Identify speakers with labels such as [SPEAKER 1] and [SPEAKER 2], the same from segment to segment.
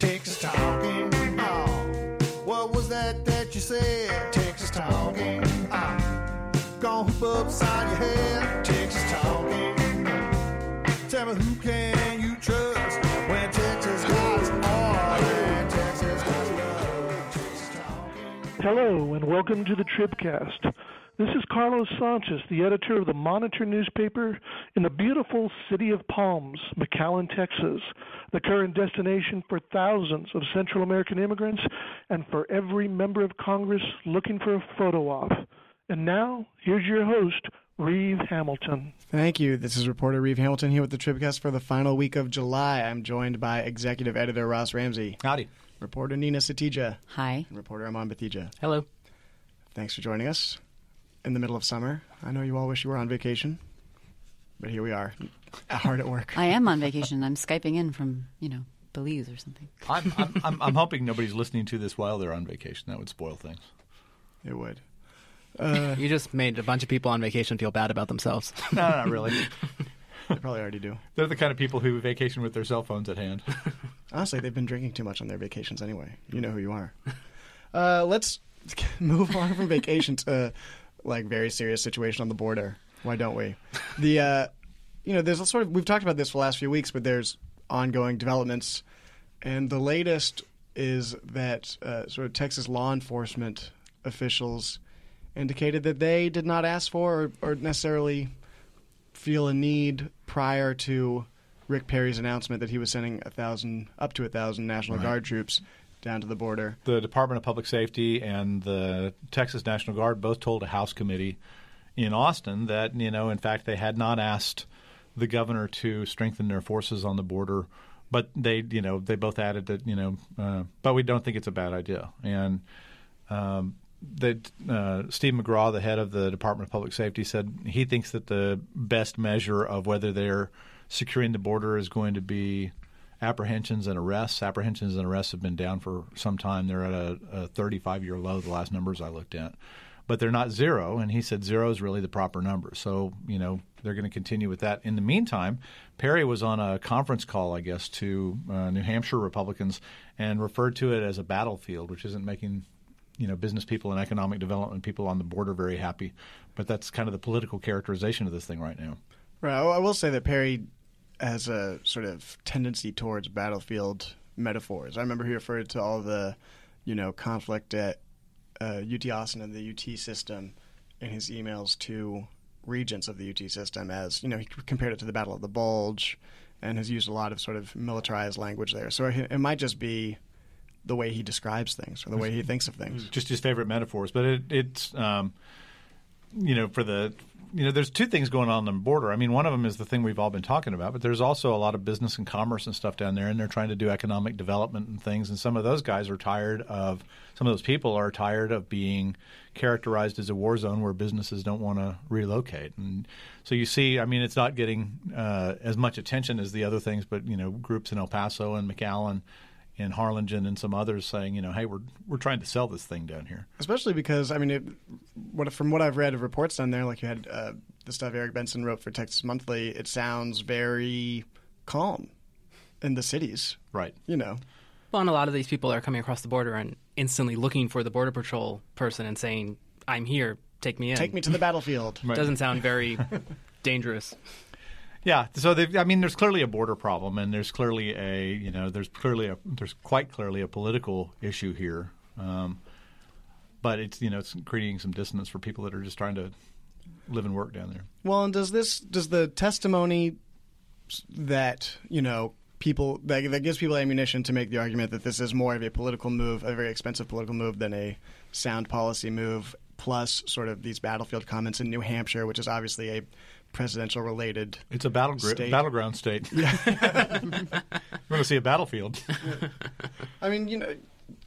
[SPEAKER 1] Texas talking. Oh, what was that that you said? Texas talking. Ah. Oh, gonna hoop upside your head. Texas talking. Tell me who can you trust when Texas guys are when Texas guys love Texas talking.
[SPEAKER 2] Hello, and welcome to the Tribcast. This is Carlos Sanchez, the editor of the Monitor newspaper in the beautiful city of Palms, McAllen, Texas, the current destination for thousands of Central American immigrants and for every member of Congress looking for a photo op. And now, here's your host, Reeve Hamilton.
[SPEAKER 3] Thank you. This is reporter Reeve Hamilton here with the Tribcast for the final week of July. I'm joined by executive editor Ross Ramsey,
[SPEAKER 4] Howdy.
[SPEAKER 3] reporter Neena Satija,
[SPEAKER 5] Hi.
[SPEAKER 3] and reporter Aman Batheja.
[SPEAKER 4] Hello.
[SPEAKER 3] Thanks for joining us in the middle of summer. I know you all wish you were on vacation, but here we are, hard at work.
[SPEAKER 5] I am on vacation. I'm Skyping in from, you know, Belize or something.
[SPEAKER 4] I'm, I'm, I'm, I'm hoping nobody's listening to this while they're on vacation. That would spoil things.
[SPEAKER 3] It would.
[SPEAKER 6] You just made a bunch of people on vacation feel bad about themselves.
[SPEAKER 4] No, not really.
[SPEAKER 3] They probably already do.
[SPEAKER 4] They're the kind of people who vacation with their cell phones at hand.
[SPEAKER 3] Honestly, they've been drinking too much on their vacations anyway. You know who you are. Uh, let's move on from vacation to like very serious situation on the border. Why don't we? The uh, you know, there's a sort of we've talked about this for the last few weeks, but there's ongoing developments, and the latest is that uh, sort of Texas law enforcement officials indicated that they did not ask for or, or necessarily feel a need prior to Rick Perry's announcement that he was sending a thousand up to a thousand National
[SPEAKER 4] Right.
[SPEAKER 3] Guard troops down to the border.
[SPEAKER 4] The Department of Public Safety and the Texas National Guard both told a House committee in Austin that, you know, in fact, they had not asked the governor to strengthen their forces on the border. But they, you know, they both added that, you know, uh, but we don't think it's a bad idea. And um, that uh, Steve McCraw, the head of the Department of Public Safety, said he thinks that the best measure of whether they're securing the border is going to be apprehensions and arrests. Apprehensions and arrests have been down for some time. They're at a, a 35 year low, the last numbers I looked at. But they're not zero, and he said zero is really the proper number. So, you know, they're going to continue with that. In the meantime, Perry was on a conference call, I guess, to uh, New Hampshire Republicans and referred to it as a battlefield, which isn't making you know business people and economic development people on the border very happy. But that's kind of the political characterization of this thing right now.
[SPEAKER 3] Right. I will say that Perry has a sort of tendency towards battlefield metaphors. I remember he referred to all the, you know, conflict at uh, UT Austin and the UT system in his emails to regents of the UT system as, you know, he compared it to the Battle of the Bulge and has used a lot of sort of militarized language there. So it, it might just be the way he describes things or the way he thinks of things.
[SPEAKER 4] just his favorite metaphors. But it, it's, um, you know, for the, you know, there's two things going on on the border. I mean, one of them is the thing we've all been talking about, but there's also a lot of business and commerce and stuff down there, and they're trying to do economic development and things. And some of those guys are tired of, some of those people are tired of being characterized as a war zone where businesses don't want to relocate. And so you see, I mean, it's not getting uh, as much attention as the other things, but, you know, groups in El Paso and McAllen and Harlingen and some others saying, you know, hey, we're we're trying to sell this thing down here.
[SPEAKER 3] Especially because I mean, it, what from what I've read of reports down there, like you had uh, the stuff Eric Benson wrote for Texas Monthly, it sounds very calm in the cities.
[SPEAKER 4] Right.
[SPEAKER 3] You know,
[SPEAKER 6] well, and a lot of these people are coming across the border and instantly looking for the border patrol person and saying, "I'm here, take me in."
[SPEAKER 3] take me to the battlefield.
[SPEAKER 4] Right.
[SPEAKER 6] Doesn't sound very dangerous.
[SPEAKER 4] Yeah. So I mean, there's clearly a border problem, and there's clearly a you know there's clearly a there's quite clearly a political issue here. Um, but it's you know it's creating some dissonance for people that are just trying to live and work down there.
[SPEAKER 3] Well, and does this does the testimony that you know people that, that gives people ammunition to make the argument that this is more of a political move, a very expensive political move than a sound policy move, plus sort of these battlefield comments in New Hampshire, which is obviously a presidential related
[SPEAKER 4] It's a battle
[SPEAKER 3] State.
[SPEAKER 4] battleground state. Yeah. We're going to see a battlefield.
[SPEAKER 3] I mean, you know,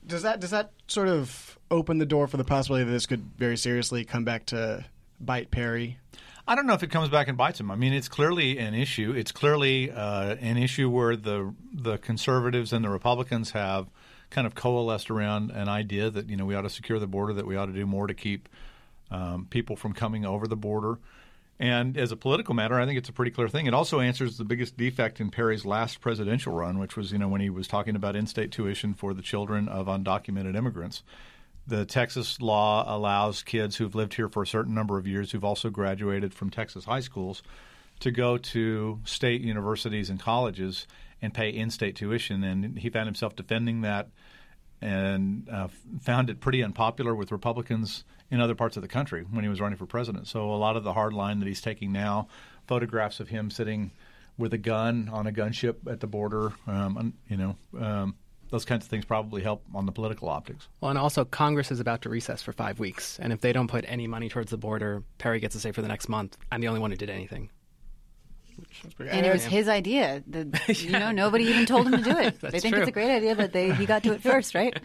[SPEAKER 3] does that does that sort of open the door for the possibility that this could very seriously come back to bite Perry?
[SPEAKER 4] I don't know if it comes back and bites him. I mean, it's clearly an issue. It's clearly uh, an issue where the the conservatives and the Republicans have kind of coalesced around an idea that you know we ought to secure the border, that we ought to do more to keep um, people from coming over the border. And as a political matter, I think it's a pretty clear thing. It also answers the biggest defect in Perry's last presidential run, which was, you know, when he was talking about in-state tuition for the children of undocumented immigrants. The Texas law allows kids who've lived here for a certain number of years, who've also graduated from Texas high schools, to go to state universities and colleges and pay in-state tuition. And he found himself defending that and uh, found it pretty unpopular with Republicans in other parts of the country when he was running for president. So a lot of the hard line that he's taking now, photographs of him sitting with a gun on a gunship at the border, um, you know, um, those kinds of things probably help on the political optics.
[SPEAKER 6] Well, and also Congress is about to recess for five weeks, and if they don't put any money towards the border, Perry gets to say for the next month, "I'm the only one who did anything."
[SPEAKER 5] And it was his idea. The, you know, nobody even told him to do it. they think
[SPEAKER 6] true.
[SPEAKER 5] it's a great idea, but they he got to it first, right?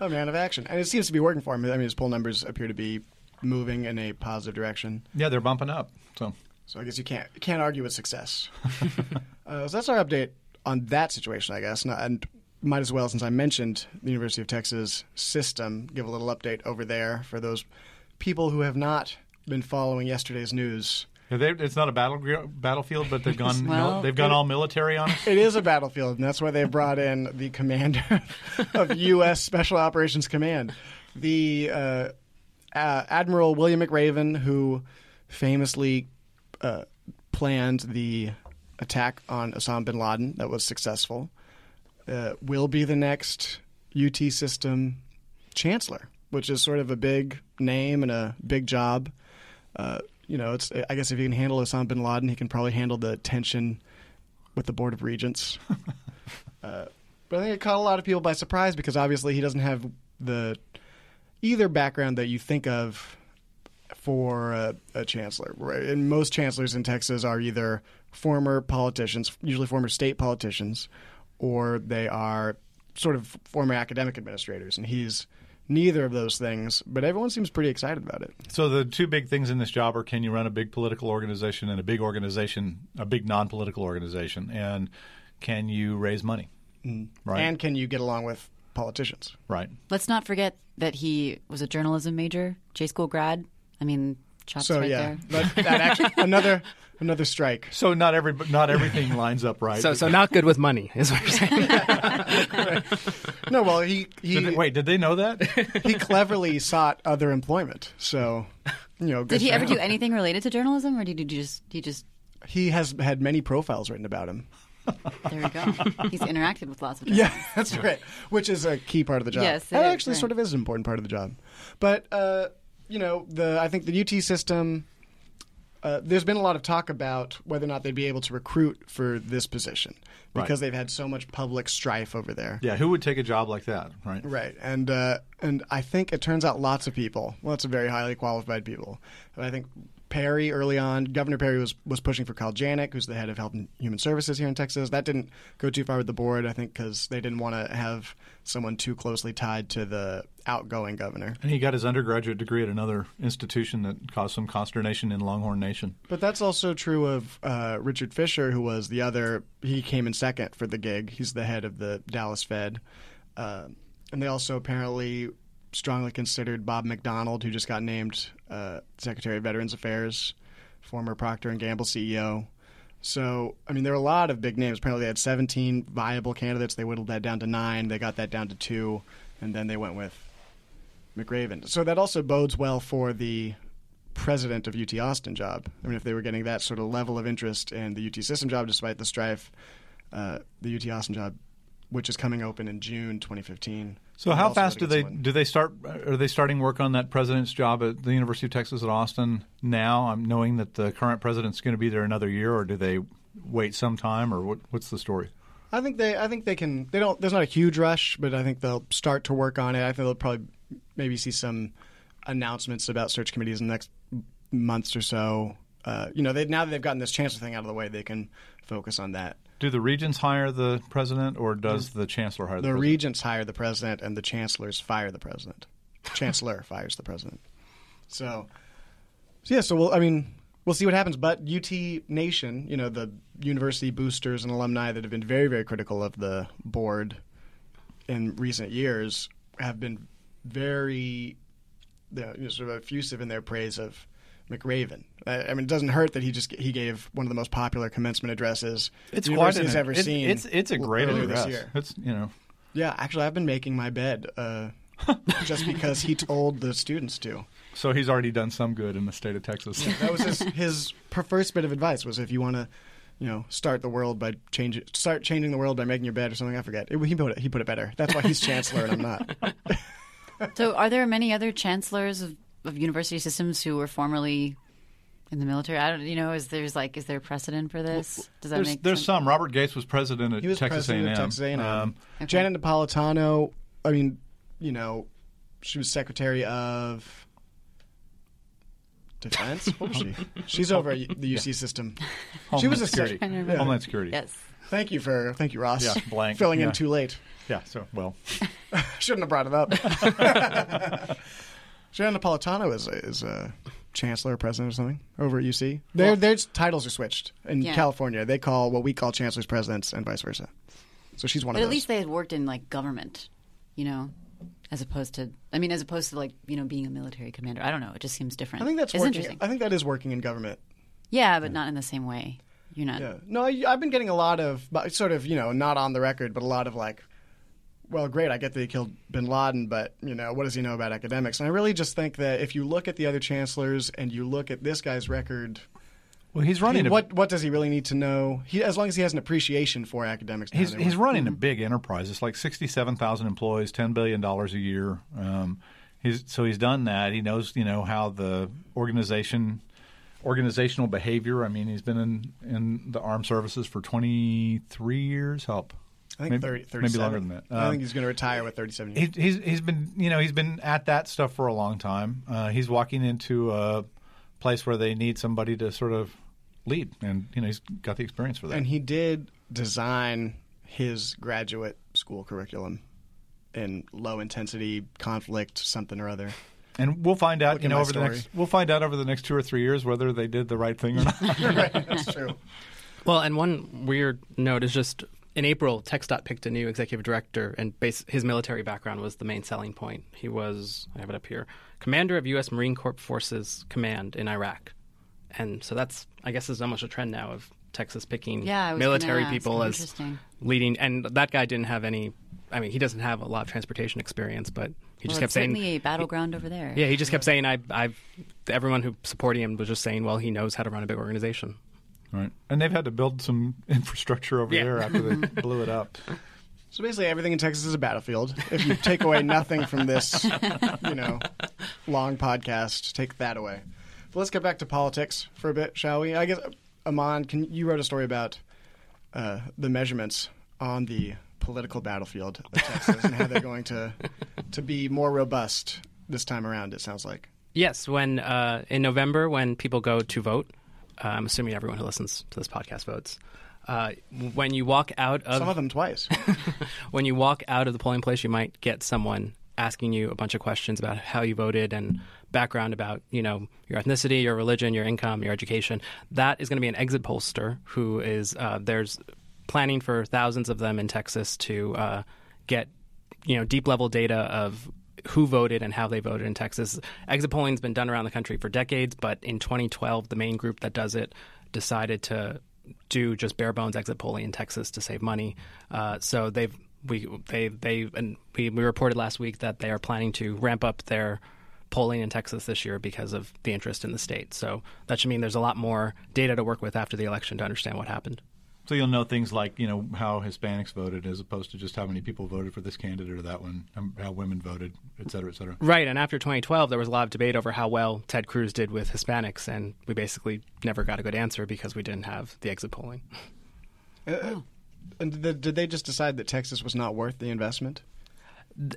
[SPEAKER 3] a man of action, and it seems to be working for him. I mean, his poll numbers appear to be moving in a positive direction.
[SPEAKER 4] Yeah, they're bumping up. So,
[SPEAKER 3] so I guess you can't you can't argue with success. uh, so that's our update on that situation, I guess. And, and might as well, since I mentioned the University of Texas system, give a little update over there for those people who have not been following yesterday's news.
[SPEAKER 4] They, it's not a battle battlefield, but they've gone
[SPEAKER 5] Well,
[SPEAKER 4] they've gone all military on it.
[SPEAKER 3] It is a battlefield, and that's why they brought in the commander of U.S. Special Operations Command, the uh, uh, Admiral William McRaven, who famously uh, planned the attack on Osama bin Laden that was successful, uh, will be the next UT system chancellor, which is sort of a big name and a big job. Uh, you know, it's I guess if he can handle Osama bin Laden, he can probably handle the tension with the Board of Regents. uh, but I think it caught a lot of people by surprise because obviously he doesn't have the either background that you think of for a, a chancellor. Right? And most chancellors in Texas are either former politicians, usually former state politicians, or they are sort of former academic administrators. And he's neither of those things, but everyone seems pretty excited about it.
[SPEAKER 4] So the two big things in this job are: can you run a big political organization and a big organization, a big non-political organization, and can you raise money?
[SPEAKER 3] Mm.
[SPEAKER 4] Right.
[SPEAKER 3] And can you get along with politicians?
[SPEAKER 4] Right.
[SPEAKER 5] Let's not forget that he was a journalism major, J school grad. I mean, chops
[SPEAKER 3] So
[SPEAKER 5] right
[SPEAKER 3] yeah,
[SPEAKER 5] there.
[SPEAKER 3] that, that actually another another strike.
[SPEAKER 4] So not every not everything lines up right.
[SPEAKER 6] So, so not good with money is what you're saying.
[SPEAKER 3] No, well he he
[SPEAKER 4] Did they- wait, did they know that?
[SPEAKER 3] he cleverly sought other employment. So you know, good
[SPEAKER 5] Did he ever
[SPEAKER 3] him.
[SPEAKER 5] do anything related to journalism, or did he just he just
[SPEAKER 3] He has had many profiles written about him.
[SPEAKER 5] there we go? He's interacted with lots of
[SPEAKER 3] Yeah, that's right. Which is a key part of the job.
[SPEAKER 5] Yes, it
[SPEAKER 3] that
[SPEAKER 5] is,
[SPEAKER 3] actually
[SPEAKER 5] right.
[SPEAKER 3] sort of is an important part of the job. But uh, you know, the I think the UT system. Uh, there's been a lot of talk about whether or not they'd be able to recruit for this position because
[SPEAKER 4] Right.
[SPEAKER 3] they've had so much public strife over there.
[SPEAKER 4] yeah, who would take a job like that? Right.
[SPEAKER 3] Right, and uh, and I think it turns out lots of people, lots of very highly qualified people. But I think Perry early on, Governor Perry was was pushing for Kyle Janek, who's the head of Health and Human Services here in Texas. That didn't go too far with the board, I think, because they didn't want to have someone too closely tied to the outgoing governor.
[SPEAKER 4] And he got his undergraduate degree at another institution that caused some consternation in Longhorn Nation.
[SPEAKER 3] But that's also true of uh, Richard Fisher, who was the other. He came in second for the gig. He's the head of the Dallas Fed, uh, and they also apparently strongly considered Bob McDonald, who just got named uh, Secretary of Veterans Affairs, former Procter and Gamble CEO. So, I mean, there were a lot of big names. Apparently, they had 17 viable candidates. They whittled that down to nine. They got that down to two, and then they went with McRaven. So that also bodes well for the president of UT Austin job. I mean, if they were getting that sort of level of interest in the UT system job, despite the strife, uh, the UT Austin job, which is coming open in June 2015.
[SPEAKER 4] So how fast do they
[SPEAKER 3] someone.
[SPEAKER 4] do they start? Are they starting work on that president's job at the University of Texas at Austin now? I'm knowing that the current president's going to be there another year, or do they wait some time, or what, what's the story?
[SPEAKER 3] I think they. I think they can. They don't. There's not a huge rush, but I think they'll start to work on it. I think they'll probably maybe see some announcements about search committees in the next months or so. Uh, you know, they now that they've gotten this chancellor thing out of the way, they can focus on that.
[SPEAKER 4] Do the regents hire the president, or does the chancellor hire the,
[SPEAKER 3] The
[SPEAKER 4] president?
[SPEAKER 3] regents hire the president, and the chancellors fire the president. Chancellor fires the president. So, so yeah. So we'll. I mean, we'll see what happens. But UT Nation, you know, the university boosters and alumni that have been very, very critical of the board in recent years have been very, you know, sort of effusive in their praise of McRaven. I, I mean, it doesn't hurt that he just he gave one of the most popular commencement addresses
[SPEAKER 4] It's
[SPEAKER 3] the
[SPEAKER 4] quite
[SPEAKER 3] university has
[SPEAKER 4] an-
[SPEAKER 3] ever
[SPEAKER 4] it's,
[SPEAKER 3] seen.
[SPEAKER 4] It's it's a great
[SPEAKER 3] earlier
[SPEAKER 4] address.
[SPEAKER 3] this year.
[SPEAKER 4] It's you know
[SPEAKER 3] Yeah, actually, I've been making my bed uh, just because he told the students to.
[SPEAKER 4] so he's already done some good in the state of Texas.
[SPEAKER 3] That was his his first bit of advice was if you want to, you know, start the world by change start changing the world by making your bed or something. I forget. It, he put it he put it better. That's why he's chancellor and I'm not.
[SPEAKER 5] So, are there many other chancellors of, of university systems who were formerly in the military? I don't, you know, is there's like, is there precedent for this? Does that
[SPEAKER 4] There's
[SPEAKER 5] make
[SPEAKER 4] there's
[SPEAKER 5] sense?
[SPEAKER 4] some. Robert Gates was president at
[SPEAKER 3] He was
[SPEAKER 4] Texas
[SPEAKER 3] president
[SPEAKER 4] A&M.
[SPEAKER 3] of Texas A&M.
[SPEAKER 4] Um,
[SPEAKER 5] Okay.
[SPEAKER 3] Janet Napolitano. I mean, you know, she was secretary of defense. What was she? She's over at the UC system.
[SPEAKER 4] Homeland
[SPEAKER 3] She was a
[SPEAKER 4] Security.
[SPEAKER 3] sec-
[SPEAKER 5] Yeah.
[SPEAKER 4] Homeland Security.
[SPEAKER 5] Yes.
[SPEAKER 3] Thank you for thank you, Ross.
[SPEAKER 4] Yeah, blank.
[SPEAKER 3] Filling
[SPEAKER 4] Yeah.
[SPEAKER 3] in too late.
[SPEAKER 4] Yeah. So well,
[SPEAKER 3] Shouldn't have brought it up. Janet Napolitano is a, is a chancellor, or president, or something over at UC. Their their titles are switched in
[SPEAKER 5] Yeah.
[SPEAKER 3] California. They call what we call chancellors presidents, and vice versa. So she's one
[SPEAKER 5] But
[SPEAKER 3] of But
[SPEAKER 5] at
[SPEAKER 3] those.
[SPEAKER 5] least they had worked in like government, you know, as opposed to, I mean, as opposed to like, you know, being a military commander. I don't know. It just seems different.
[SPEAKER 3] I think that's
[SPEAKER 5] it's
[SPEAKER 3] working.
[SPEAKER 5] interesting.
[SPEAKER 3] I think that is working in government.
[SPEAKER 5] yeah, but not in the same way. You're not.
[SPEAKER 3] Yeah. No, I, I've been getting a lot of, sort of, you know, not on the record, but a lot of like, well, great, I get that he killed bin Laden, but, you know, what does he know about academics? And I really just think that if you look at the other chancellors and you look at this guy's record,
[SPEAKER 4] well, he's
[SPEAKER 3] I
[SPEAKER 4] running.
[SPEAKER 3] mean,
[SPEAKER 4] a,
[SPEAKER 3] what what does he really need to know? He, as long as he has an appreciation for academics. and how
[SPEAKER 4] He's
[SPEAKER 3] they
[SPEAKER 4] he's
[SPEAKER 3] work.
[SPEAKER 4] running a big enterprise. It's like sixty-seven thousand employees, ten billion dollars a year. Um, he's so he's done that. He knows you know how the organization, organizational behavior. I mean, he's been in in the armed services for twenty-three years. Help.
[SPEAKER 3] I think
[SPEAKER 4] maybe,
[SPEAKER 3] 30,
[SPEAKER 4] maybe longer than that.
[SPEAKER 3] I
[SPEAKER 4] Um,
[SPEAKER 3] think he's going to retire with 37 years.
[SPEAKER 4] he, he's he's been you know he's been at that stuff for a long time. Uh, he's walking into a place where they need somebody to sort of lead, and you know he's got the experience for that.
[SPEAKER 3] and he did design his graduate school curriculum in low intensity conflict something or other.
[SPEAKER 4] And we'll find out,
[SPEAKER 3] Look
[SPEAKER 4] you know,
[SPEAKER 3] my
[SPEAKER 4] over the next we'll find out over the next two or three years whether they did the right thing or not.
[SPEAKER 3] right, that's true.
[SPEAKER 6] Well, and one weird note is just in April, TxDOT picked a new executive director, and base, his military background was the main selling point. He was, I have it up here, commander of U.S. Marine Corps Forces Command in Iraq. And so that's, I guess, is almost a trend now of Texas picking
[SPEAKER 5] Yeah, I was gonna
[SPEAKER 6] military people as leading. And that guy didn't have any, I mean, he doesn't have a lot of transportation experience, but he
[SPEAKER 5] Well,
[SPEAKER 6] just kept saying.
[SPEAKER 5] a battleground over there.
[SPEAKER 6] Yeah, he just kept saying, I, I've, everyone who supported him was just saying, well, he knows how to run a big organization.
[SPEAKER 4] Right. And they've had to build some infrastructure over
[SPEAKER 6] Yeah.
[SPEAKER 4] there after they blew it up.
[SPEAKER 3] So basically, everything in Texas is a battlefield. If you take away nothing from this, you know, long podcast, take that away. But let's get back to politics for a bit, shall we? I guess Aman, can you wrote a story about uh, the measurements on the political battlefield of Texas and how they're going to to be more robust this time around. It sounds like.
[SPEAKER 6] Yes, when uh, in November when people go to vote, uh, I'm assuming everyone who listens to this podcast votes. Uh, when you walk out of
[SPEAKER 3] Some of them twice.
[SPEAKER 6] when you walk out of the polling place, you might get someone asking you a bunch of questions about how you voted and background about you know your ethnicity, your religion, your income, your education. That is going to be an exit pollster who is uh, there's planning for thousands of them in Texas to uh, get you know deep level data of who voted and how they voted in Texas. Exit polling's been done around the country for decades, but in 2012, the main group that does it decided to do just bare bones exit polling in Texas to save money. Uh, so they've we they they and we, we reported last week that they are planning to ramp up their polling in Texas this year because of the interest in the state. So that should mean there's a lot more data to work with after the election to understand what happened.
[SPEAKER 4] So you'll know things like you know how Hispanics voted as opposed to just how many people voted for this candidate or that one, um, how women voted, et cetera, et cetera.
[SPEAKER 6] Right, and after 2012, there was a lot of debate over how well Ted Cruz did with Hispanics, and we basically never got a good answer because we didn't have the exit polling.
[SPEAKER 3] Uh, and did, did they just decide that Texas was not worth the investment?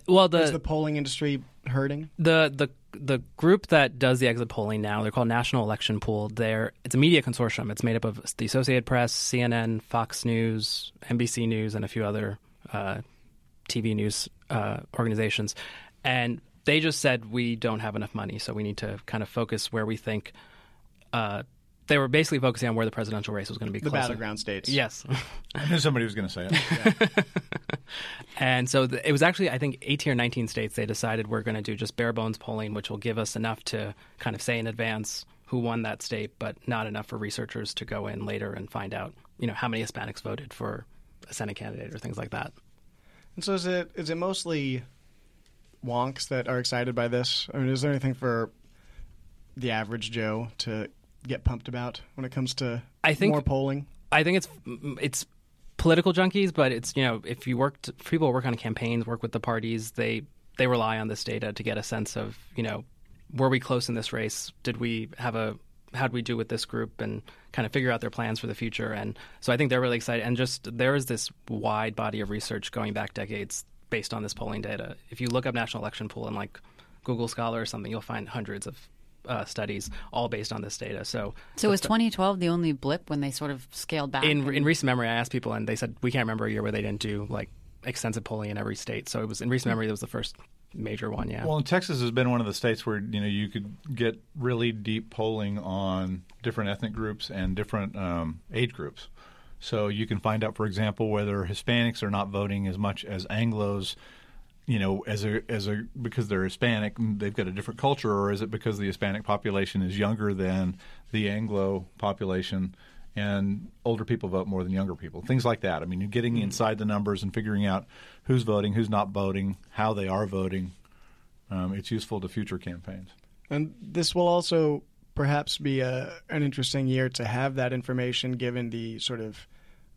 [SPEAKER 6] Well,
[SPEAKER 3] Is the polling industry hurting?
[SPEAKER 6] the the the group that does the exit polling now they're called National Election Pool. They're it's a media consortium. It's made up of the Associated Press, CNN, Fox News, NBC News, and a few other uh, TV news uh, organizations. And they just said we don't have enough money, so we need to kind of focus where we think. Uh, they were basically focusing on where the presidential race was going to be.
[SPEAKER 3] The
[SPEAKER 6] closer.
[SPEAKER 3] battleground states.
[SPEAKER 6] Yes.
[SPEAKER 4] I knew somebody was going to say it.
[SPEAKER 6] And so th- it was actually, I think, 18 or 19 states they decided we're going to do just bare bones polling, which will give us enough to kind of say in advance who won that state, but not enough for researchers to go in later and find out, you know, how many Hispanics voted for a Senate candidate or things like that.
[SPEAKER 3] And so is it is it mostly wonks that are excited by this? I mean, is there anything for the average Joe to get pumped about when it comes to
[SPEAKER 6] I think-
[SPEAKER 3] more polling?
[SPEAKER 6] I think it's mm, it's political junkies, but it's you know if you work if people work on campaigns, work with the parties, they they rely on this data to get a sense of you know were we close in this race? Did we have a how did we do with this group and kind of figure out their plans for the future? And so I think they're really excited. And just there is this wide body of research going back decades based on this polling data. If you look up National Election Pool and like Google Scholar or something, you'll find hundreds of uh, studies all based on this data. So
[SPEAKER 5] So was 2012 the only blip when they sort of scaled back?
[SPEAKER 6] in
[SPEAKER 5] and-
[SPEAKER 6] in recent memory, I asked people, and they said we can't remember a year where they didn't do like extensive polling in every state. So it was in recent memory that was the first major one. Yeah.
[SPEAKER 4] Well, and Texas has been one of the states where you know you could get really deep polling on different ethnic groups and different um, age groups. So you can find out, for example, whether Hispanics are not voting as much as Anglo's. You know, as a as a because they're Hispanic, they've got a different culture, or is it because the Hispanic population is younger than the Anglo population, and older people vote more than younger people? Things like that. I mean, you're getting inside the numbers and figuring out who's voting, who's not voting, how they are voting um, it's useful to future campaigns.
[SPEAKER 3] And this will also perhaps be a, an interesting year to have that information given the sort of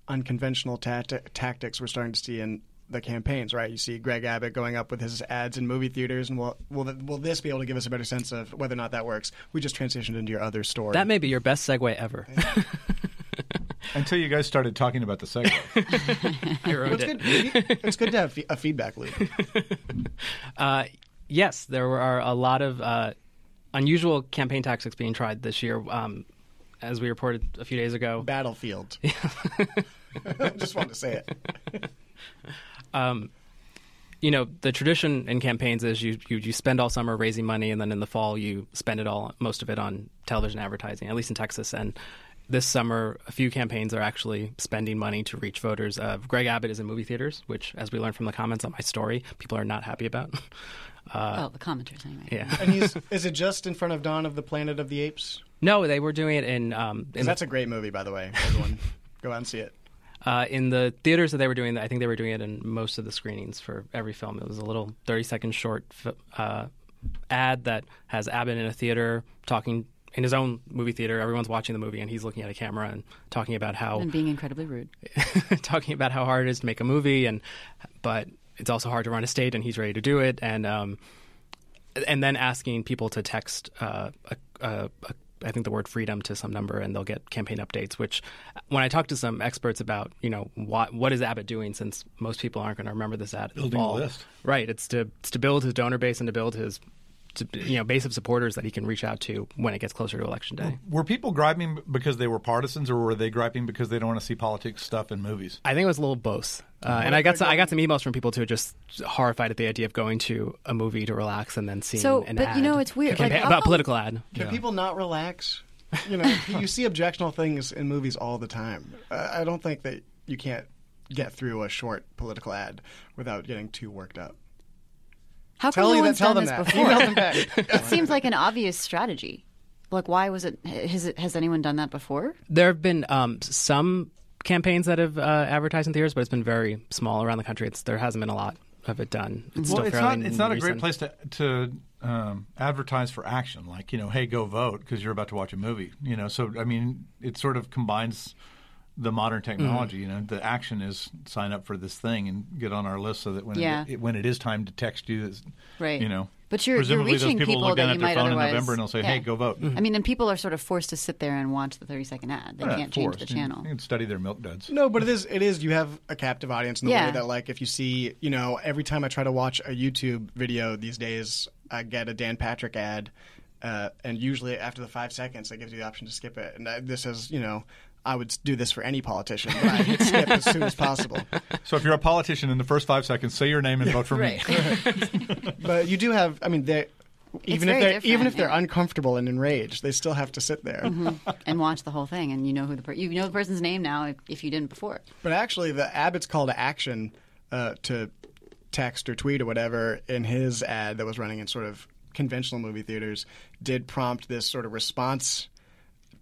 [SPEAKER 3] unconventional tacti- tactics we're starting to see in the campaigns, right? You see Greg Abbott going up with his ads in movie theaters, and will, will, will this be able to give us a better sense of whether or not that works? We just transitioned into your other story.
[SPEAKER 6] that may be your best segue ever.
[SPEAKER 4] Until you guys started talking about the segue.
[SPEAKER 6] I
[SPEAKER 3] Well,
[SPEAKER 6] ruined
[SPEAKER 3] it's,
[SPEAKER 6] it.
[SPEAKER 3] good. it's good to have a feedback loop.
[SPEAKER 6] Uh, yes, there are a lot of uh, unusual campaign tactics being tried this year. Um, as we reported a few days ago,
[SPEAKER 3] Battlefield. just wanted to say it.
[SPEAKER 6] You know, the tradition in campaigns is you, you you spend all summer raising money, and then in the fall you spend it all, most of it, on television advertising. At least in Texas, and this summer, a few campaigns are actually spending money to reach voters. Uh, Greg Abbott is in movie theaters, which, as we learned from the comments on my story, people are not happy about.
[SPEAKER 5] oh, the commenters anyway.
[SPEAKER 6] yeah,
[SPEAKER 3] And he's is it just in front of Dawn of the Planet of the Apes?
[SPEAKER 6] no, they were doing it in um, in
[SPEAKER 3] 'Cause that's a great movie, by the way. Everyone, go out and see it.
[SPEAKER 6] Uh, in the theaters that they were doing, I think they were doing it in most of the screenings for every film. It was a little thirty-second short uh, ad that has Abbott in a theater talking in his own movie theater. Everyone's watching the movie, and he's looking at a camera and talking about how
[SPEAKER 5] And being incredibly rude.
[SPEAKER 6] talking about how hard it is to make a movie, and but it's also hard to run a state, and he's ready to do it, and um, and then asking people to text uh, a, a, a, I think the word freedom to some number, and they'll get campaign updates. Which, when I talk to some experts about, you know, what what is Abbott doing, since most people aren't going to remember this ad,
[SPEAKER 4] Building a list.
[SPEAKER 6] right? It's to it's to build his donor base and to build his you know base of supporters that he can reach out to when it gets closer to election day.
[SPEAKER 4] were people griping because they were partisans, or were they griping because they don't want to see politics stuff in movies?
[SPEAKER 6] I think it was a little both. Uh, and I got some, I got some emails from people too, just horrified at the idea of going to a movie to relax and then seeing
[SPEAKER 5] So,
[SPEAKER 6] an
[SPEAKER 5] but
[SPEAKER 6] ad.
[SPEAKER 5] you know, it's weird.
[SPEAKER 6] A
[SPEAKER 5] Like,
[SPEAKER 6] about
[SPEAKER 5] how-
[SPEAKER 6] political ad.
[SPEAKER 3] Can
[SPEAKER 4] Yeah.
[SPEAKER 3] people not relax? You know, you see objectionable things in movies all the time. I don't think that you can't get through a short political ad without getting too worked up.
[SPEAKER 5] How come
[SPEAKER 3] Tell
[SPEAKER 5] no
[SPEAKER 3] you that.
[SPEAKER 5] one's
[SPEAKER 3] Tell
[SPEAKER 5] done
[SPEAKER 3] them
[SPEAKER 5] this
[SPEAKER 3] that.
[SPEAKER 5] before?
[SPEAKER 3] Email them back.
[SPEAKER 5] it seems like an obvious strategy. Like, why was it? Has it? Has anyone done that before?
[SPEAKER 6] There have been um, some campaigns that have uh, advertised in theaters, but it's been very small around the country. It's, there hasn't been a lot of it done. It's
[SPEAKER 4] well,
[SPEAKER 6] still
[SPEAKER 4] it's not. It's not a great place to to um, advertise for action. Like you know, hey, go vote because you're about to watch a movie. You know, so I mean, it sort of combines the modern technology.
[SPEAKER 6] Mm-hmm.
[SPEAKER 4] You know, the action is sign up for this thing and get on our list so that when
[SPEAKER 5] Yeah.
[SPEAKER 4] it, when it is time to text you,
[SPEAKER 5] Right.
[SPEAKER 4] You know,
[SPEAKER 5] But you're- you're reaching
[SPEAKER 4] those people,
[SPEAKER 5] people
[SPEAKER 4] look down
[SPEAKER 5] that
[SPEAKER 4] at
[SPEAKER 5] you
[SPEAKER 4] their
[SPEAKER 5] might
[SPEAKER 4] phone in
[SPEAKER 5] otherwise-
[SPEAKER 4] November and they'll say,
[SPEAKER 5] yeah.
[SPEAKER 4] hey, go vote.
[SPEAKER 5] I mean, and people are sort of forced to sit there and watch the thirty-second ad. They
[SPEAKER 4] Yeah,
[SPEAKER 5] can't change the channel.
[SPEAKER 4] You can study their milk duds.
[SPEAKER 3] No, but it is. It is. You have a captive audience in the
[SPEAKER 5] Yeah.
[SPEAKER 3] way that, like, if you see, you know, every time I try to watch a YouTube video these days, I get a Dan Patrick ad, uh, and usually after the five seconds, it gives you the option to skip it. And I, this is, you know, I would do this for any politician, but I hit skip as soon as possible.
[SPEAKER 4] So if you're a politician in the first five seconds, say your name and vote for me.
[SPEAKER 3] But you do have. I mean, they. Even if they're even if they're
[SPEAKER 5] yeah.
[SPEAKER 3] uncomfortable and enraged, they still have to sit there.
[SPEAKER 5] and watch the whole thing, and you know who the per- you know the person's name now if, if you didn't before.
[SPEAKER 3] But actually, the Abbott's call to action uh, to text or tweet or whatever in his ad that was running in sort of conventional movie theaters did prompt this sort of response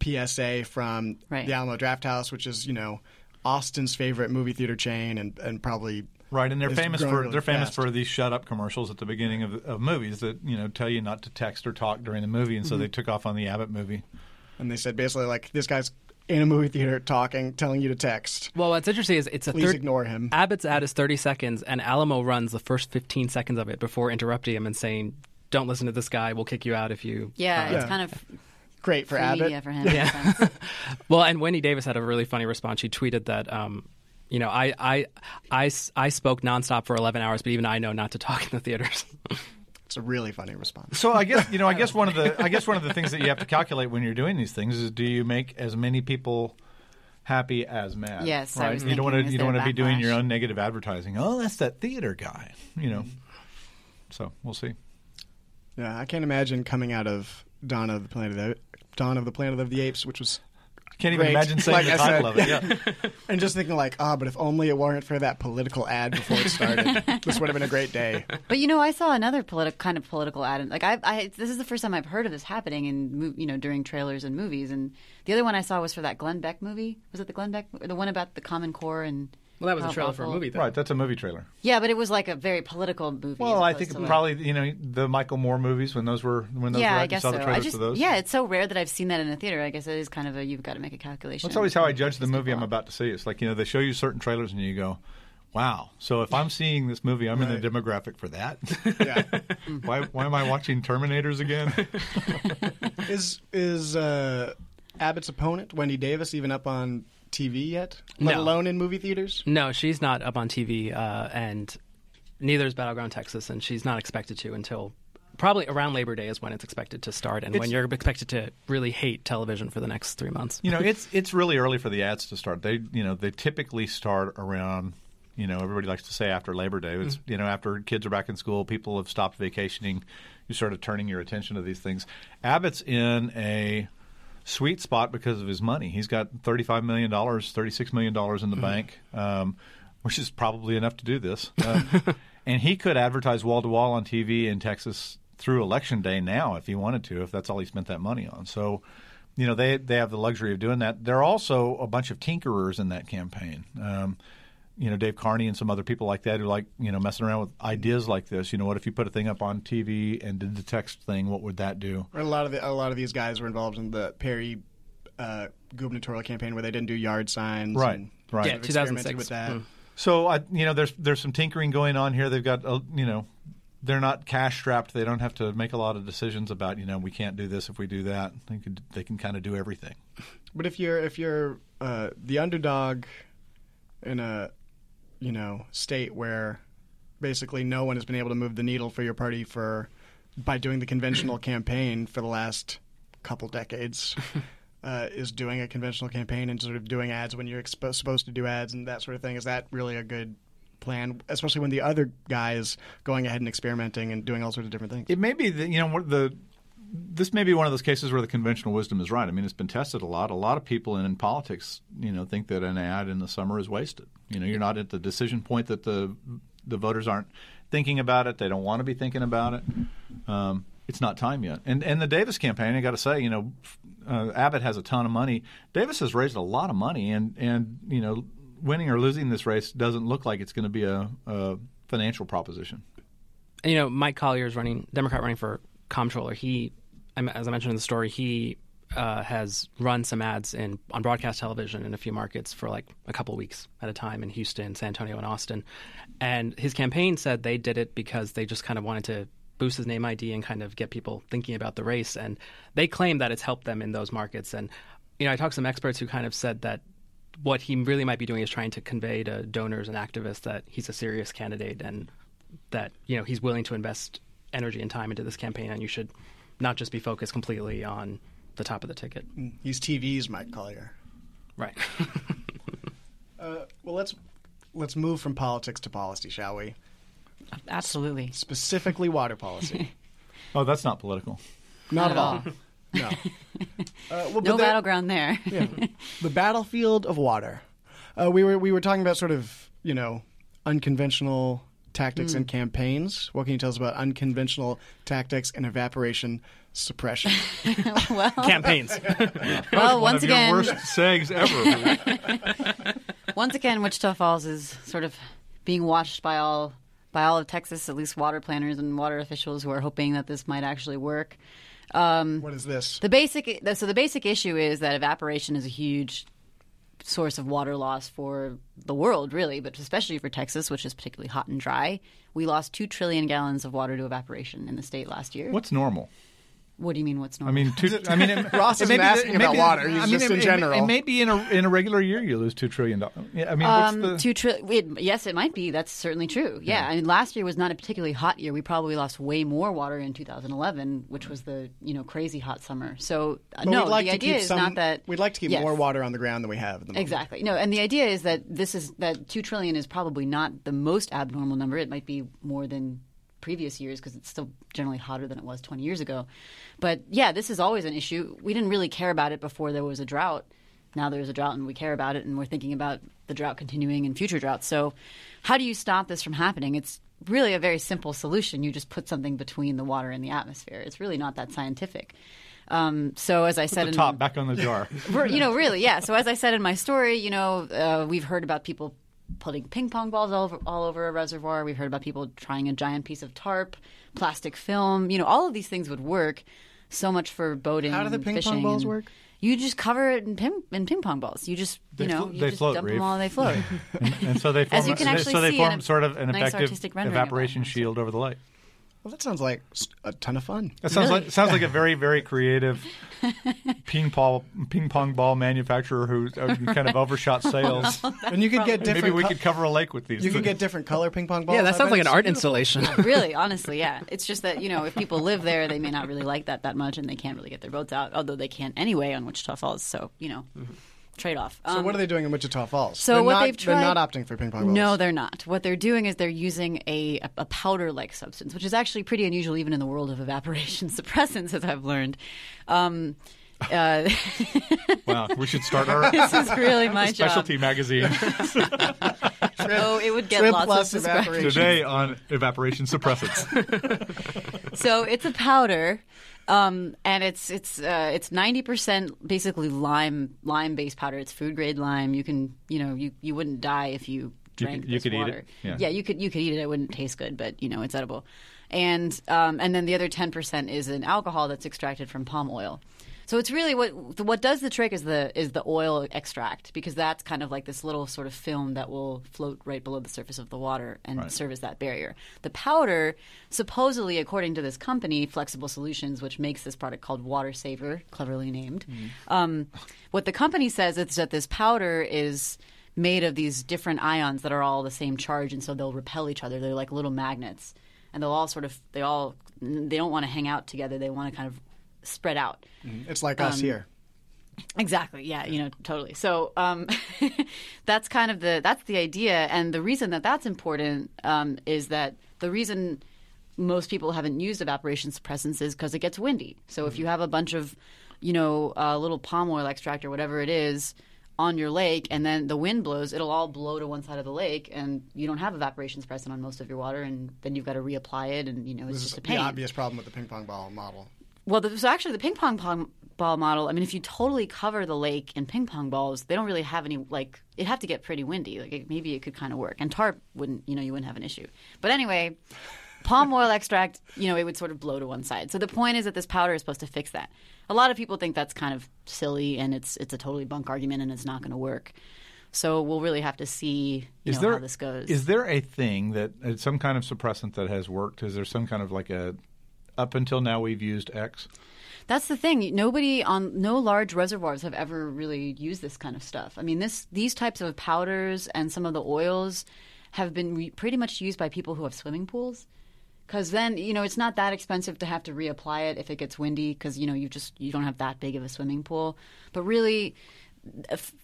[SPEAKER 3] PSA from
[SPEAKER 5] Right.
[SPEAKER 3] the Alamo Drafthouse, which is you know Austin's favorite movie theater chain, and and probably
[SPEAKER 4] Right, and they're
[SPEAKER 3] It's
[SPEAKER 4] famous for
[SPEAKER 3] really
[SPEAKER 4] they're famous
[SPEAKER 3] fast.
[SPEAKER 4] for these shut up commercials at the beginning of, of movies that you know tell you not to text or talk during the movie, and
[SPEAKER 3] Mm-hmm.
[SPEAKER 4] so they took off on the Abbott movie.
[SPEAKER 3] and they said basically like this guy's in a movie theater talking, telling you to text.
[SPEAKER 6] Well, what's interesting is it's a
[SPEAKER 3] Please
[SPEAKER 6] third.
[SPEAKER 3] ignore him.
[SPEAKER 6] Abbott's ad is 30 seconds, and Alamo runs the first 15 seconds of it before interrupting him and saying, "Don't listen to this guy. We'll kick you out if you."
[SPEAKER 5] Yeah,
[SPEAKER 6] uh,
[SPEAKER 5] it's
[SPEAKER 3] Yeah.
[SPEAKER 5] kind of
[SPEAKER 3] Great for
[SPEAKER 5] free
[SPEAKER 3] Abbott.
[SPEAKER 5] media for him.
[SPEAKER 6] Yeah.
[SPEAKER 5] Yeah.
[SPEAKER 6] Well, and Wendy Davis had a really funny response. She tweeted that, um, you know, I, I, I, I spoke nonstop for 11 hours, but even I know not to talk in the theaters.
[SPEAKER 3] It's a really funny response.
[SPEAKER 4] So I guess you know I guess one of the I guess one of the things that you have to calculate when you're doing these things is do you make as many people happy as mad?
[SPEAKER 5] Yes, I
[SPEAKER 4] right?
[SPEAKER 5] was
[SPEAKER 4] you don't want to you don't want to be doing your own negative advertising. Oh, that's that theater guy, you know. So we'll see.
[SPEAKER 3] Yeah, I can't imagine coming out of Dawn of the Planet of the Dawn of the Planet of the Apes, which was
[SPEAKER 4] Can't even
[SPEAKER 3] Great.
[SPEAKER 4] imagine saying
[SPEAKER 3] Like
[SPEAKER 4] the title
[SPEAKER 3] said,
[SPEAKER 4] of it. Yeah.
[SPEAKER 3] and just thinking like, ah, but if only it weren't for that political ad before it started, this would have been a great day.
[SPEAKER 5] But you know, I saw another politi- kind of political ad. Like I, I, this is the first time I've heard of this happening in, you know, during trailers and movies. And the other one I saw was for that Glenn Beck movie. Was it the Glenn Beck, the one about the Common Core and?
[SPEAKER 6] Well, that was
[SPEAKER 5] how
[SPEAKER 6] a trailer for a movie, though.
[SPEAKER 4] Right, that's a movie trailer.
[SPEAKER 5] Yeah, but it was like a very political movie.
[SPEAKER 4] Well, I think
[SPEAKER 5] to, like-
[SPEAKER 4] probably you know the Michael Moore movies when those were when those
[SPEAKER 5] yeah,
[SPEAKER 4] were out,
[SPEAKER 5] I
[SPEAKER 4] you
[SPEAKER 5] guess
[SPEAKER 4] saw
[SPEAKER 5] so.
[SPEAKER 4] the
[SPEAKER 5] I
[SPEAKER 4] trailers
[SPEAKER 5] just,
[SPEAKER 4] for those.
[SPEAKER 5] yeah, it's so rare that I've seen that in a theater. I guess it is kind of a you've got to make a calculation.
[SPEAKER 4] That's always how I judge the movie I'm about to see. It's like you know they show you certain trailers and you go, "Wow!" So if I'm seeing this movie, I'm in the demographic for that.
[SPEAKER 3] Yeah,
[SPEAKER 4] why? Why am I watching Terminators again?
[SPEAKER 3] is is uh, Abbott's opponent Wendy Davis even up on TV yet? Let
[SPEAKER 6] No.
[SPEAKER 3] alone in movie theaters.
[SPEAKER 6] No, she's not up on TV, uh, and neither is Battleground Texas, and she's not expected to until probably around Labor Day is when it's expected to start, and when you're expected to really hate television for the next three months.
[SPEAKER 4] you know, it's it's really early for the ads to start. They you know they typically start around. You know, everybody likes to say after Labor Day. It's you know after kids are back in school, people have stopped vacationing. You started turning your attention to these things. Abbott's in a sweet spot because of his money. He's got thirty-five million dollars, thirty-six million dollars in the bank, um, which is probably enough to do this. Uh, and he could advertise wall to wall on TV in Texas through election day now if he wanted to, if that's all he spent that money on. So, you know, they they have the luxury of doing that. There are also a bunch of tinkerers in that campaign. Um, you know, Dave Carney and some other people like that who like, you know, messing around with ideas like this. You know, what if you put a thing up on TV and did the text thing? What would that do?
[SPEAKER 3] A lot of the, a lot of these guys were involved in the Perry uh, gubernatorial campaign where they didn't do yard signs.
[SPEAKER 4] Right,
[SPEAKER 3] and
[SPEAKER 4] right.
[SPEAKER 6] Yeah, 2006.
[SPEAKER 3] with that.
[SPEAKER 6] Mm.
[SPEAKER 4] So I, you know, there's there's some tinkering going on here. They've got, uh, you know, they're not cash strapped. They don't have to make a lot of decisions about, you know, we can't do this if we do that. They can they can kind of do everything.
[SPEAKER 3] But if you're if you're uh, the underdog in a you know state where basically no one has been able to move the needle for your party for by doing the conventional campaign for the last couple decades. Uh, is doing a conventional campaign and sort of doing ads when you're expo- supposed to do ads and that sort of thing. Is that really a good plan? Especially when the other guy is going ahead and experimenting and doing all sorts of different things.
[SPEAKER 4] It may be that you know what the this may be one of those cases where the conventional wisdom is right. I mean, it's been tested a lot. A lot of people in, in politics, you know, think that an ad in the summer is wasted. You know, you're not at the decision point that the the voters aren't thinking about it. They don't want to be thinking about it. Um, it's not time yet. And and the Davis campaign, I got to say, you know, uh, Abbott has a ton of money. Davis has raised a lot of money, and and you know, winning or losing this race doesn't look like it's going to be a, a financial proposition.
[SPEAKER 6] You know, Mike Collier is running Democrat running for comptroller. He, as I mentioned in the story, he uh, has run some ads in on broadcast television in a few markets for like a couple weeks at a time in Houston, San Antonio, and Austin. And his campaign said they did it because they just kind of wanted to boost his name ID and kind of get people thinking about the race. And they claim that it's helped them in those markets. And you know, I talked to some experts who kind of said that what he really might be doing is trying to convey to donors and activists that he's a serious candidate and that you know he's willing to invest energy and time into this campaign, and you should not just be focused completely on the top of the ticket.
[SPEAKER 3] He's TV's Mike Collier.
[SPEAKER 6] Right.
[SPEAKER 3] Uh, well, let's let's move from politics to policy, shall we?
[SPEAKER 5] Absolutely.
[SPEAKER 3] Specifically, water policy.
[SPEAKER 4] Oh, that's not political.
[SPEAKER 3] Not,
[SPEAKER 5] Not at all.
[SPEAKER 3] No. Uh, well,
[SPEAKER 5] No
[SPEAKER 3] there-
[SPEAKER 5] battleground there.
[SPEAKER 3] yeah. the battlefield of water. Uh, we were we were talking about sort of you know unconventional tactics and campaigns. What can you tell us about unconventional tactics and evaporation suppression?
[SPEAKER 5] well,
[SPEAKER 6] Campaigns.
[SPEAKER 5] well,
[SPEAKER 4] One
[SPEAKER 5] once
[SPEAKER 4] of your
[SPEAKER 5] again,
[SPEAKER 4] worst sayings ever.
[SPEAKER 5] once again, Wichita Falls is sort of being watched by all by all of Texas, at least water planners and water officials who are hoping that this might actually work. Um,
[SPEAKER 3] what is this?
[SPEAKER 5] the basic so the basic issue is that evaporation is a huge source of water loss for the world, really, but especially for Texas, which is particularly hot and dry. We lost two trillion gallons of water to evaporation in the state last year.
[SPEAKER 4] What's normal?
[SPEAKER 5] What do you mean? What's normal?
[SPEAKER 4] I
[SPEAKER 5] normal?
[SPEAKER 4] mean, two, I mean, it,
[SPEAKER 3] Ross isn't asking
[SPEAKER 4] it
[SPEAKER 3] about
[SPEAKER 4] be-
[SPEAKER 3] water. He's
[SPEAKER 4] I mean,
[SPEAKER 3] just
[SPEAKER 4] it-
[SPEAKER 3] in
[SPEAKER 4] it-
[SPEAKER 3] general.
[SPEAKER 4] It, may be in a in a regular year you lose two trillion dollars. Yeah, I mean, what's
[SPEAKER 5] Um,
[SPEAKER 4] the
[SPEAKER 5] two tri- it, yes, it might be. That's certainly true. Yeah. I mean, last year was not a particularly hot year. We probably lost way more water in 2011, which was the you know crazy hot summer. So uh, no,
[SPEAKER 3] we'd like
[SPEAKER 5] the
[SPEAKER 3] to
[SPEAKER 5] idea
[SPEAKER 3] keep
[SPEAKER 5] is
[SPEAKER 3] some,
[SPEAKER 5] not that
[SPEAKER 3] we'd like to keep
[SPEAKER 5] Yes.
[SPEAKER 3] more water on the ground than we have. At the moment.
[SPEAKER 5] Exactly. No, and the idea is that this is that two trillion is probably not the most abnormal number. It might be more than previous years because it's still generally hotter than it was 20 years ago. But yeah, this is always an issue. We didn't really care about it before there was a drought. Now there's a drought and we care about it and we're thinking about the drought continuing and future droughts. So how do you stop this from happening? It's really a very simple solution. You just put something between the water and the atmosphere. It's really not that scientific. Um, so as I said,
[SPEAKER 4] the
[SPEAKER 5] in
[SPEAKER 4] top back on the jar?
[SPEAKER 5] You know, really, yeah. So as I said in my story, you know, uh, we've heard about people putting ping pong balls all over, all over a reservoir. We've heard about people trying a giant piece of tarp, plastic film. You know, all of these things would work. So much for boating.
[SPEAKER 3] How do the
[SPEAKER 5] and
[SPEAKER 3] ping pong
[SPEAKER 5] fishing
[SPEAKER 3] balls work?
[SPEAKER 5] You just cover it in ping, in ping pong balls. You just, you
[SPEAKER 4] They
[SPEAKER 5] know,
[SPEAKER 4] flo-
[SPEAKER 5] you
[SPEAKER 4] they
[SPEAKER 5] just
[SPEAKER 4] float,
[SPEAKER 5] dump
[SPEAKER 4] Reeve.
[SPEAKER 5] them all and they float.
[SPEAKER 4] and, and so they form,
[SPEAKER 5] As you can actually
[SPEAKER 4] so they
[SPEAKER 5] see in
[SPEAKER 4] form
[SPEAKER 5] a
[SPEAKER 4] sort of an
[SPEAKER 5] nice
[SPEAKER 4] effective
[SPEAKER 5] artistic rendering of that.
[SPEAKER 4] evaporation shield over the lake.
[SPEAKER 3] Well, that sounds like a ton of fun.
[SPEAKER 4] That sounds like sounds like a very very creative ping pong ping pong ball manufacturer who uh, kind of overshot sales.
[SPEAKER 3] And you could get different.
[SPEAKER 4] Maybe we
[SPEAKER 3] co-
[SPEAKER 4] could cover a lake with these.
[SPEAKER 3] You could get different color ping pong balls.
[SPEAKER 6] yeah, that sounds like an art installation.
[SPEAKER 5] really, honestly, yeah. It's just that you know, if people live there, they may not really like that that much, and they can't really get their boats out. Although they can anyway on Wichita Falls. So you know, trade off.
[SPEAKER 3] So what are they doing in Wichita Falls?
[SPEAKER 5] so
[SPEAKER 3] they're
[SPEAKER 5] what
[SPEAKER 3] not,
[SPEAKER 5] they've tried-
[SPEAKER 3] They're not opting for ping pong balls.
[SPEAKER 5] No, they're not. What they're doing is they're using a, a powder-like substance, which is actually pretty unusual even in the world of evaporation suppressants, as I've learned. Um, uh,
[SPEAKER 4] Wow, we should start our
[SPEAKER 5] this is really my job.
[SPEAKER 4] specialty magazine
[SPEAKER 5] Oh, it would get
[SPEAKER 3] Trip
[SPEAKER 5] lots of subscribers.
[SPEAKER 3] evaporation.
[SPEAKER 4] today on evaporation suppressants.
[SPEAKER 5] so it's a powder, um, and it's it's uh, it's ninety percent basically lime lime based powder. It's food grade lime. You can you know you, you wouldn't die if you
[SPEAKER 4] You
[SPEAKER 5] drank
[SPEAKER 4] you
[SPEAKER 5] this
[SPEAKER 4] could eat
[SPEAKER 5] water.
[SPEAKER 4] it. Yeah.
[SPEAKER 5] you could you could eat it. It wouldn't taste good, but you know it's edible. And um, and then the other ten percent is an alcohol that's extracted from palm oil. So it's really what what does the trick is the is the oil extract because that's kind of like this little sort of film that will float right below the surface of the water and
[SPEAKER 4] Right.
[SPEAKER 5] serve as that barrier. The powder, supposedly, according to this company, Flexible Solutions, which makes this product called WaterSavr, cleverly named, um, what the company says is that this powder is made of these different ions that are all the same charge, and so they'll repel each other. They're like little magnets, and they'll all sort of they all they don't want to hang out together. They want to kind of spread out.
[SPEAKER 3] It's like
[SPEAKER 5] Um,
[SPEAKER 3] us here.
[SPEAKER 5] Exactly. Yeah. You know, totally. So um, that's kind of the that's the idea, and the reason that that's important um, is that the reason most people haven't used evaporation suppressants is because it gets windy. So if you have a bunch of, you know, uh, little palm oil extract or whatever it is on your lake, and then the wind blows, it'll all blow to one side of the lake, and you don't have evaporation suppressant on most of your water, and then you've got to reapply it, and you know, it's
[SPEAKER 3] This is
[SPEAKER 5] just a
[SPEAKER 3] the
[SPEAKER 5] pain.
[SPEAKER 3] obvious problem with the ping pong ball model.
[SPEAKER 5] Well, the, so actually, the ping pong pong ball model. I mean, if you totally cover the lake in ping pong balls, they don't really have any. Like, it'd have to get pretty windy. Like, it, maybe it could kind of work. And tarp wouldn't. You know, you wouldn't have an issue. But anyway, palm oil extract. You know, it would sort of blow to one side. So the point is that this powder is supposed to fix that. A lot of people think that's kind of silly, and it's it's a totally bunk argument, and it's not going to work. So we'll really have to see you know, how this goes.
[SPEAKER 4] Is there a thing that uh, some kind of suppressant that has worked? Is there some kind of like a up until now we've used X?
[SPEAKER 5] That's the thing. Nobody on no large reservoirs have ever really used this kind of stuff. I mean, this these types of powders and some of the oils have been re- pretty much used by people who have swimming pools. Because then you know it's not that expensive to have to reapply it if it gets windy. Because you know you just you don't have that big of a swimming pool. But really,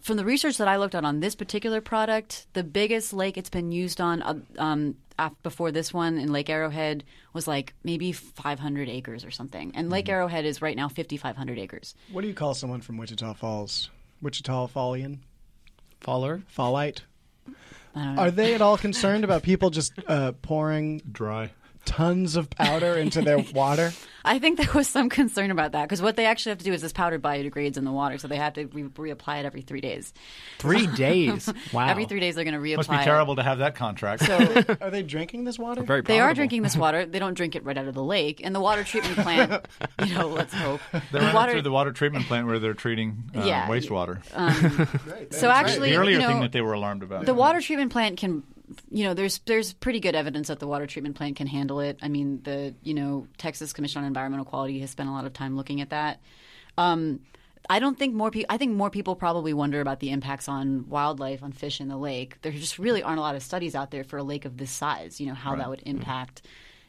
[SPEAKER 5] from the research that I looked at on this particular product, the biggest lake it's been used on uh, um, before this one in Lake Arrowhead was like maybe 500 acres or something. And Lake Arrowhead is right now 5,500 acres.
[SPEAKER 3] What do you call someone from Wichita Falls? Wichita Fallian?
[SPEAKER 6] Faller.
[SPEAKER 3] Fallite?
[SPEAKER 5] I don't know.
[SPEAKER 3] Are they at all concerned about people just uh, pouring
[SPEAKER 4] Dry.
[SPEAKER 3] Tons of powder into their water?
[SPEAKER 5] I think there was some concern about that because what they actually have to do is this powder biodegrades in the water, so they have to re- reapply it every three days.
[SPEAKER 6] Three days. Wow.
[SPEAKER 5] Every three days they're going to reapply.
[SPEAKER 4] Must be
[SPEAKER 5] it.
[SPEAKER 4] terrible to have that contract.
[SPEAKER 5] So
[SPEAKER 3] Are they drinking this water?
[SPEAKER 6] Very
[SPEAKER 5] they are drinking this water. They don't drink it right out of the lake. And the water treatment plant, you know, let's hope.
[SPEAKER 4] They're
[SPEAKER 5] The water,
[SPEAKER 4] through the water treatment plant where they're treating uh,
[SPEAKER 5] Yeah.
[SPEAKER 4] wastewater.
[SPEAKER 5] so actually,
[SPEAKER 4] the earlier
[SPEAKER 5] you know,
[SPEAKER 4] thing that they were alarmed about.
[SPEAKER 5] the water treatment plant can you know there's there's pretty good evidence that the water treatment plant can handle it i mean the you know texas commission on environmental quality has spent a lot of time looking at that um, I don't think more people. I think more people probably wonder about the impacts on wildlife, on fish in the lake. There just really aren't a lot of studies out there for a lake of this size. You know how that would impact,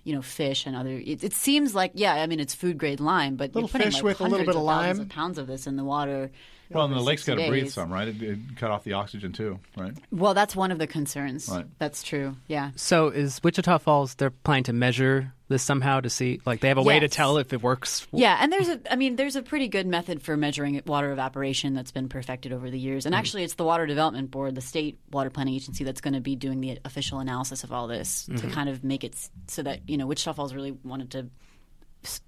[SPEAKER 5] you know, fish and other. It, it seems like yeah, I mean it's food grade lime, but
[SPEAKER 3] Little
[SPEAKER 5] you're putting
[SPEAKER 3] fish
[SPEAKER 5] like
[SPEAKER 3] with a little bit of
[SPEAKER 5] thousands
[SPEAKER 3] lime.
[SPEAKER 5] of pounds of this in the water.
[SPEAKER 4] Well, and
[SPEAKER 5] over
[SPEAKER 4] the lake's got to breathe some, right? It, it cut off the oxygen too, right?
[SPEAKER 5] Well, that's one of the concerns.
[SPEAKER 4] Right.
[SPEAKER 5] That's true. Yeah.
[SPEAKER 6] So is Wichita Falls? They're planning to measure this somehow to see, like, they have a way to tell if it works.
[SPEAKER 5] Yeah, and there's a, I mean, there's a pretty good method for measuring water evaporation that's been perfected over the years. And hmm. actually, it's the Water Development Board, the state water planning agency, that's going to be doing the official analysis of all this mm-hmm. to kind of make it so that you know Wichita Falls really wanted to s-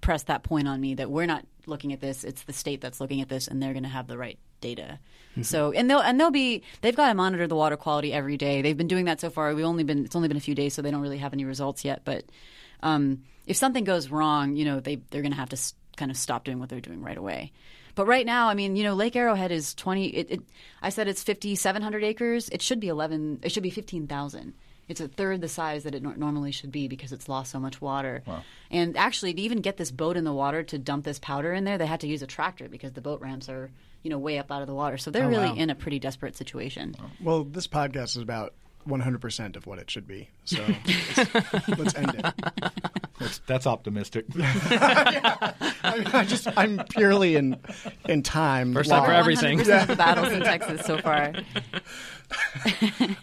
[SPEAKER 5] press that point on me that we're not looking at this; it's the state that's looking at this, and they're going to have the right data. So, and they'll and they'll be they've got to monitor the water quality every day. They've been doing that so far. We've only been it's only been a few days, so they don't really have any results yet, but um, if something goes wrong, you know, they they're going to have to kind of stop doing what they're doing right away. But right now, I mean, you know, Lake Arrowhead is twenty. It, it, I said it's fifty seven hundred acres. It should be eleven. It should be fifteen thousand. It's a third the size that it nor- normally should be because it's lost so much water. And actually, to even get this boat in the water to dump this powder in there, they had to use a tractor because the boat ramps are, you know, way up out of the water. So they're
[SPEAKER 6] Oh,
[SPEAKER 5] really
[SPEAKER 6] wow.
[SPEAKER 5] in a pretty desperate situation.
[SPEAKER 3] Well, this podcast is about 100% of what it should be. So let's, let's end it.
[SPEAKER 4] That's, that's optimistic.
[SPEAKER 3] I, mean, I just I'm purely in in time.
[SPEAKER 6] First time for
[SPEAKER 3] lost.
[SPEAKER 6] everything.
[SPEAKER 5] 100% of the battles in Texas so far.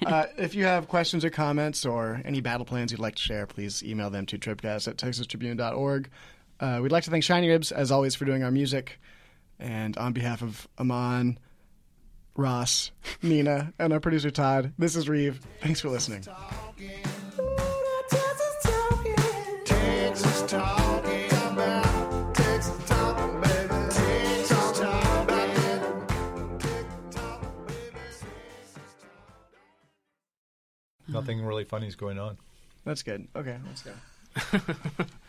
[SPEAKER 3] Uh, if you have questions or comments or any battle plans you'd like to share, please email them to tribcast at texastribune.org. Uh, we'd like to thank Shiny Ribs, as always, for doing our music. And on behalf of Aman, Ross, Neena, and our producer Todd, this is Reeve. Thanks for listening.
[SPEAKER 4] Nothing really funny is going on.
[SPEAKER 3] That's good. Okay, let's go.